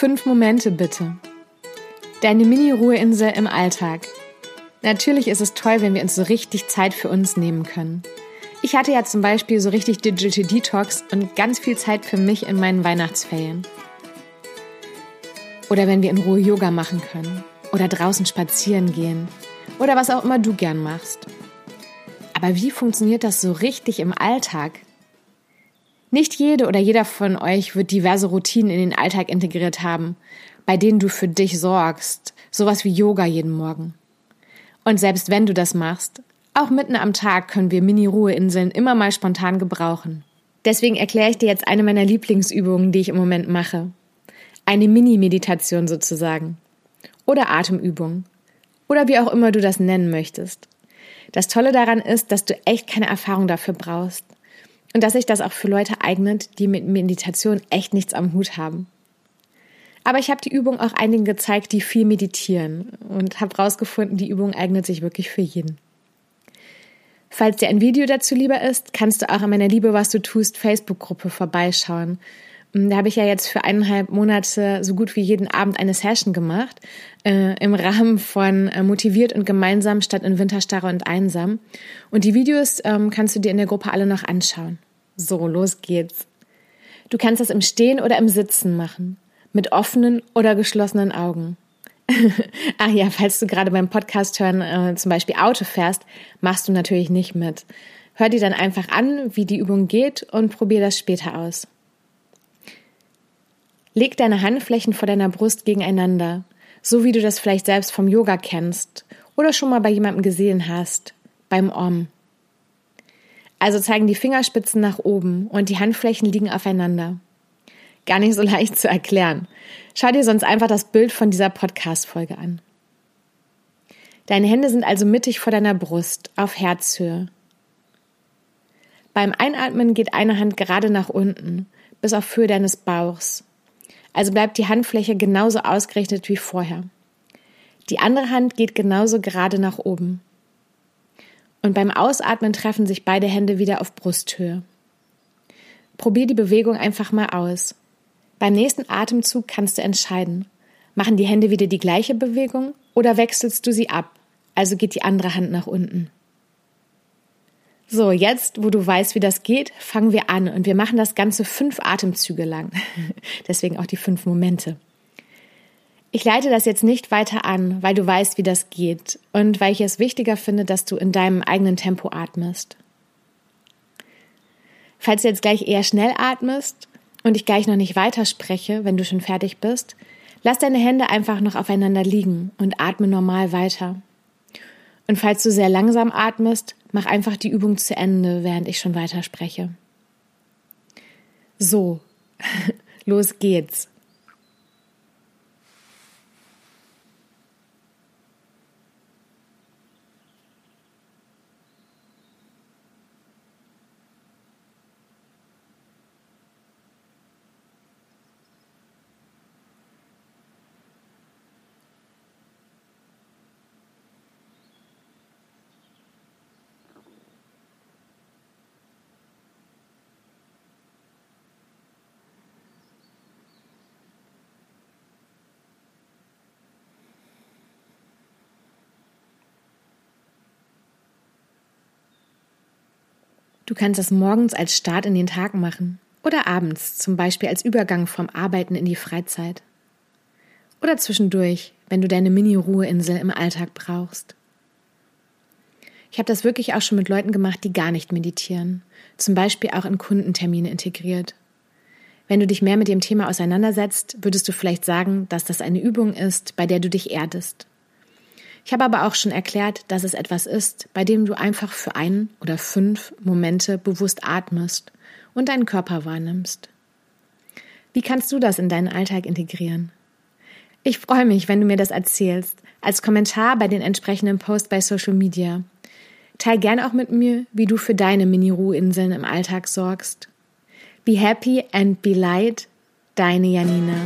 Fünf Momente bitte. Deine Mini-Ruheinsel im Alltag. Natürlich ist es toll, wenn wir uns so richtig Zeit für uns nehmen können. Ich hatte ja zum Beispiel so richtig Digital Detox und ganz viel Zeit für mich in meinen Weihnachtsferien. Oder wenn wir in Ruhe Yoga machen können. Oder draußen spazieren gehen. Oder was auch immer du gern machst. Aber wie funktioniert das so richtig im Alltag? Nicht jede oder jeder von euch wird diverse Routinen in den Alltag integriert haben, bei denen du für dich sorgst, sowas wie Yoga jeden Morgen. Und selbst wenn du das machst, auch mitten am Tag können wir Mini-Ruheinseln immer mal spontan gebrauchen. Deswegen erkläre ich dir jetzt eine meiner Lieblingsübungen, die ich im Moment mache. Eine Mini-Meditation sozusagen. Oder Atemübung. Oder wie auch immer du das nennen möchtest. Das Tolle daran ist, dass du echt keine Erfahrung dafür brauchst. Und dass sich das auch für Leute eignet, die mit Meditation echt nichts am Hut haben. Aber ich habe die Übung auch einigen gezeigt, die viel meditieren und habe herausgefunden, die Übung eignet sich wirklich für jeden. Falls dir ein Video dazu lieber ist, kannst du auch an meiner Liebe, was du tust, Facebook-Gruppe vorbeischauen. Da habe ich ja jetzt für eineinhalb Monate so gut wie jeden Abend eine Session gemacht, äh, im Rahmen von äh, Motiviert und Gemeinsam statt in Winterstarre und Einsam. Und die Videos ähm, kannst du dir in der Gruppe alle noch anschauen. So, los geht's. Du kannst das im Stehen oder im Sitzen machen, mit offenen oder geschlossenen Augen. Ach ja, falls du gerade beim Podcast hören äh, zum Beispiel Auto fährst, machst du natürlich nicht mit. Hör dir dann einfach an, wie die Übung geht und probier das später aus. Leg deine Handflächen vor deiner Brust gegeneinander, so wie du das vielleicht selbst vom Yoga kennst oder schon mal bei jemandem gesehen hast, beim Om. Also zeigen die Fingerspitzen nach oben und die Handflächen liegen aufeinander. Gar nicht so leicht zu erklären. Schau dir sonst einfach das Bild von dieser Podcast-Folge an. Deine Hände sind also mittig vor deiner Brust, auf Herzhöhe. Beim Einatmen geht eine Hand gerade nach unten, bis auf Höhe deines Bauchs also bleibt die Handfläche genauso ausgerichtet wie vorher. Die andere Hand geht genauso gerade nach oben. Und beim Ausatmen treffen sich beide Hände wieder auf Brusthöhe. Probier die Bewegung einfach mal aus. Beim nächsten Atemzug kannst du entscheiden. Machen die Hände wieder die gleiche Bewegung oder wechselst du sie ab? Also geht die andere Hand nach unten. So, jetzt, wo du weißt, wie das geht, fangen wir an und wir machen das Ganze fünf Atemzüge lang. Deswegen auch die fünf Momente. Ich leite das jetzt nicht weiter an, weil du weißt, wie das geht und weil ich es wichtiger finde, dass du in deinem eigenen Tempo atmest. Falls du jetzt gleich eher schnell atmest und ich gleich noch nicht weiterspreche, wenn du schon fertig bist, lass deine Hände einfach noch aufeinander liegen und atme normal weiter. Und falls du sehr langsam atmest, mach einfach die Übung zu Ende, während ich schon weiterspreche. So, los geht's. Du kannst es morgens als Start in den Tag machen oder abends, zum Beispiel als Übergang vom Arbeiten in die Freizeit. Oder zwischendurch, wenn du deine Mini-Ruheinsel im Alltag brauchst. Ich habe das wirklich auch schon mit Leuten gemacht, die gar nicht meditieren, zum Beispiel auch in Kundentermine integriert. Wenn du dich mehr mit dem Thema auseinandersetzt, würdest du vielleicht sagen, dass das eine Übung ist, bei der du dich erdest. Ich habe aber auch schon erklärt, dass es etwas ist, bei dem du einfach für ein oder fünf Momente bewusst atmest und deinen Körper wahrnimmst. Wie kannst du das in deinen Alltag integrieren? Ich freue mich, wenn du mir das erzählst, als Kommentar bei den entsprechenden Posts bei Social Media. Teil gern auch mit mir, wie du für deine Mini-Ruhinseln im Alltag sorgst. Be happy and be light, deine Janina.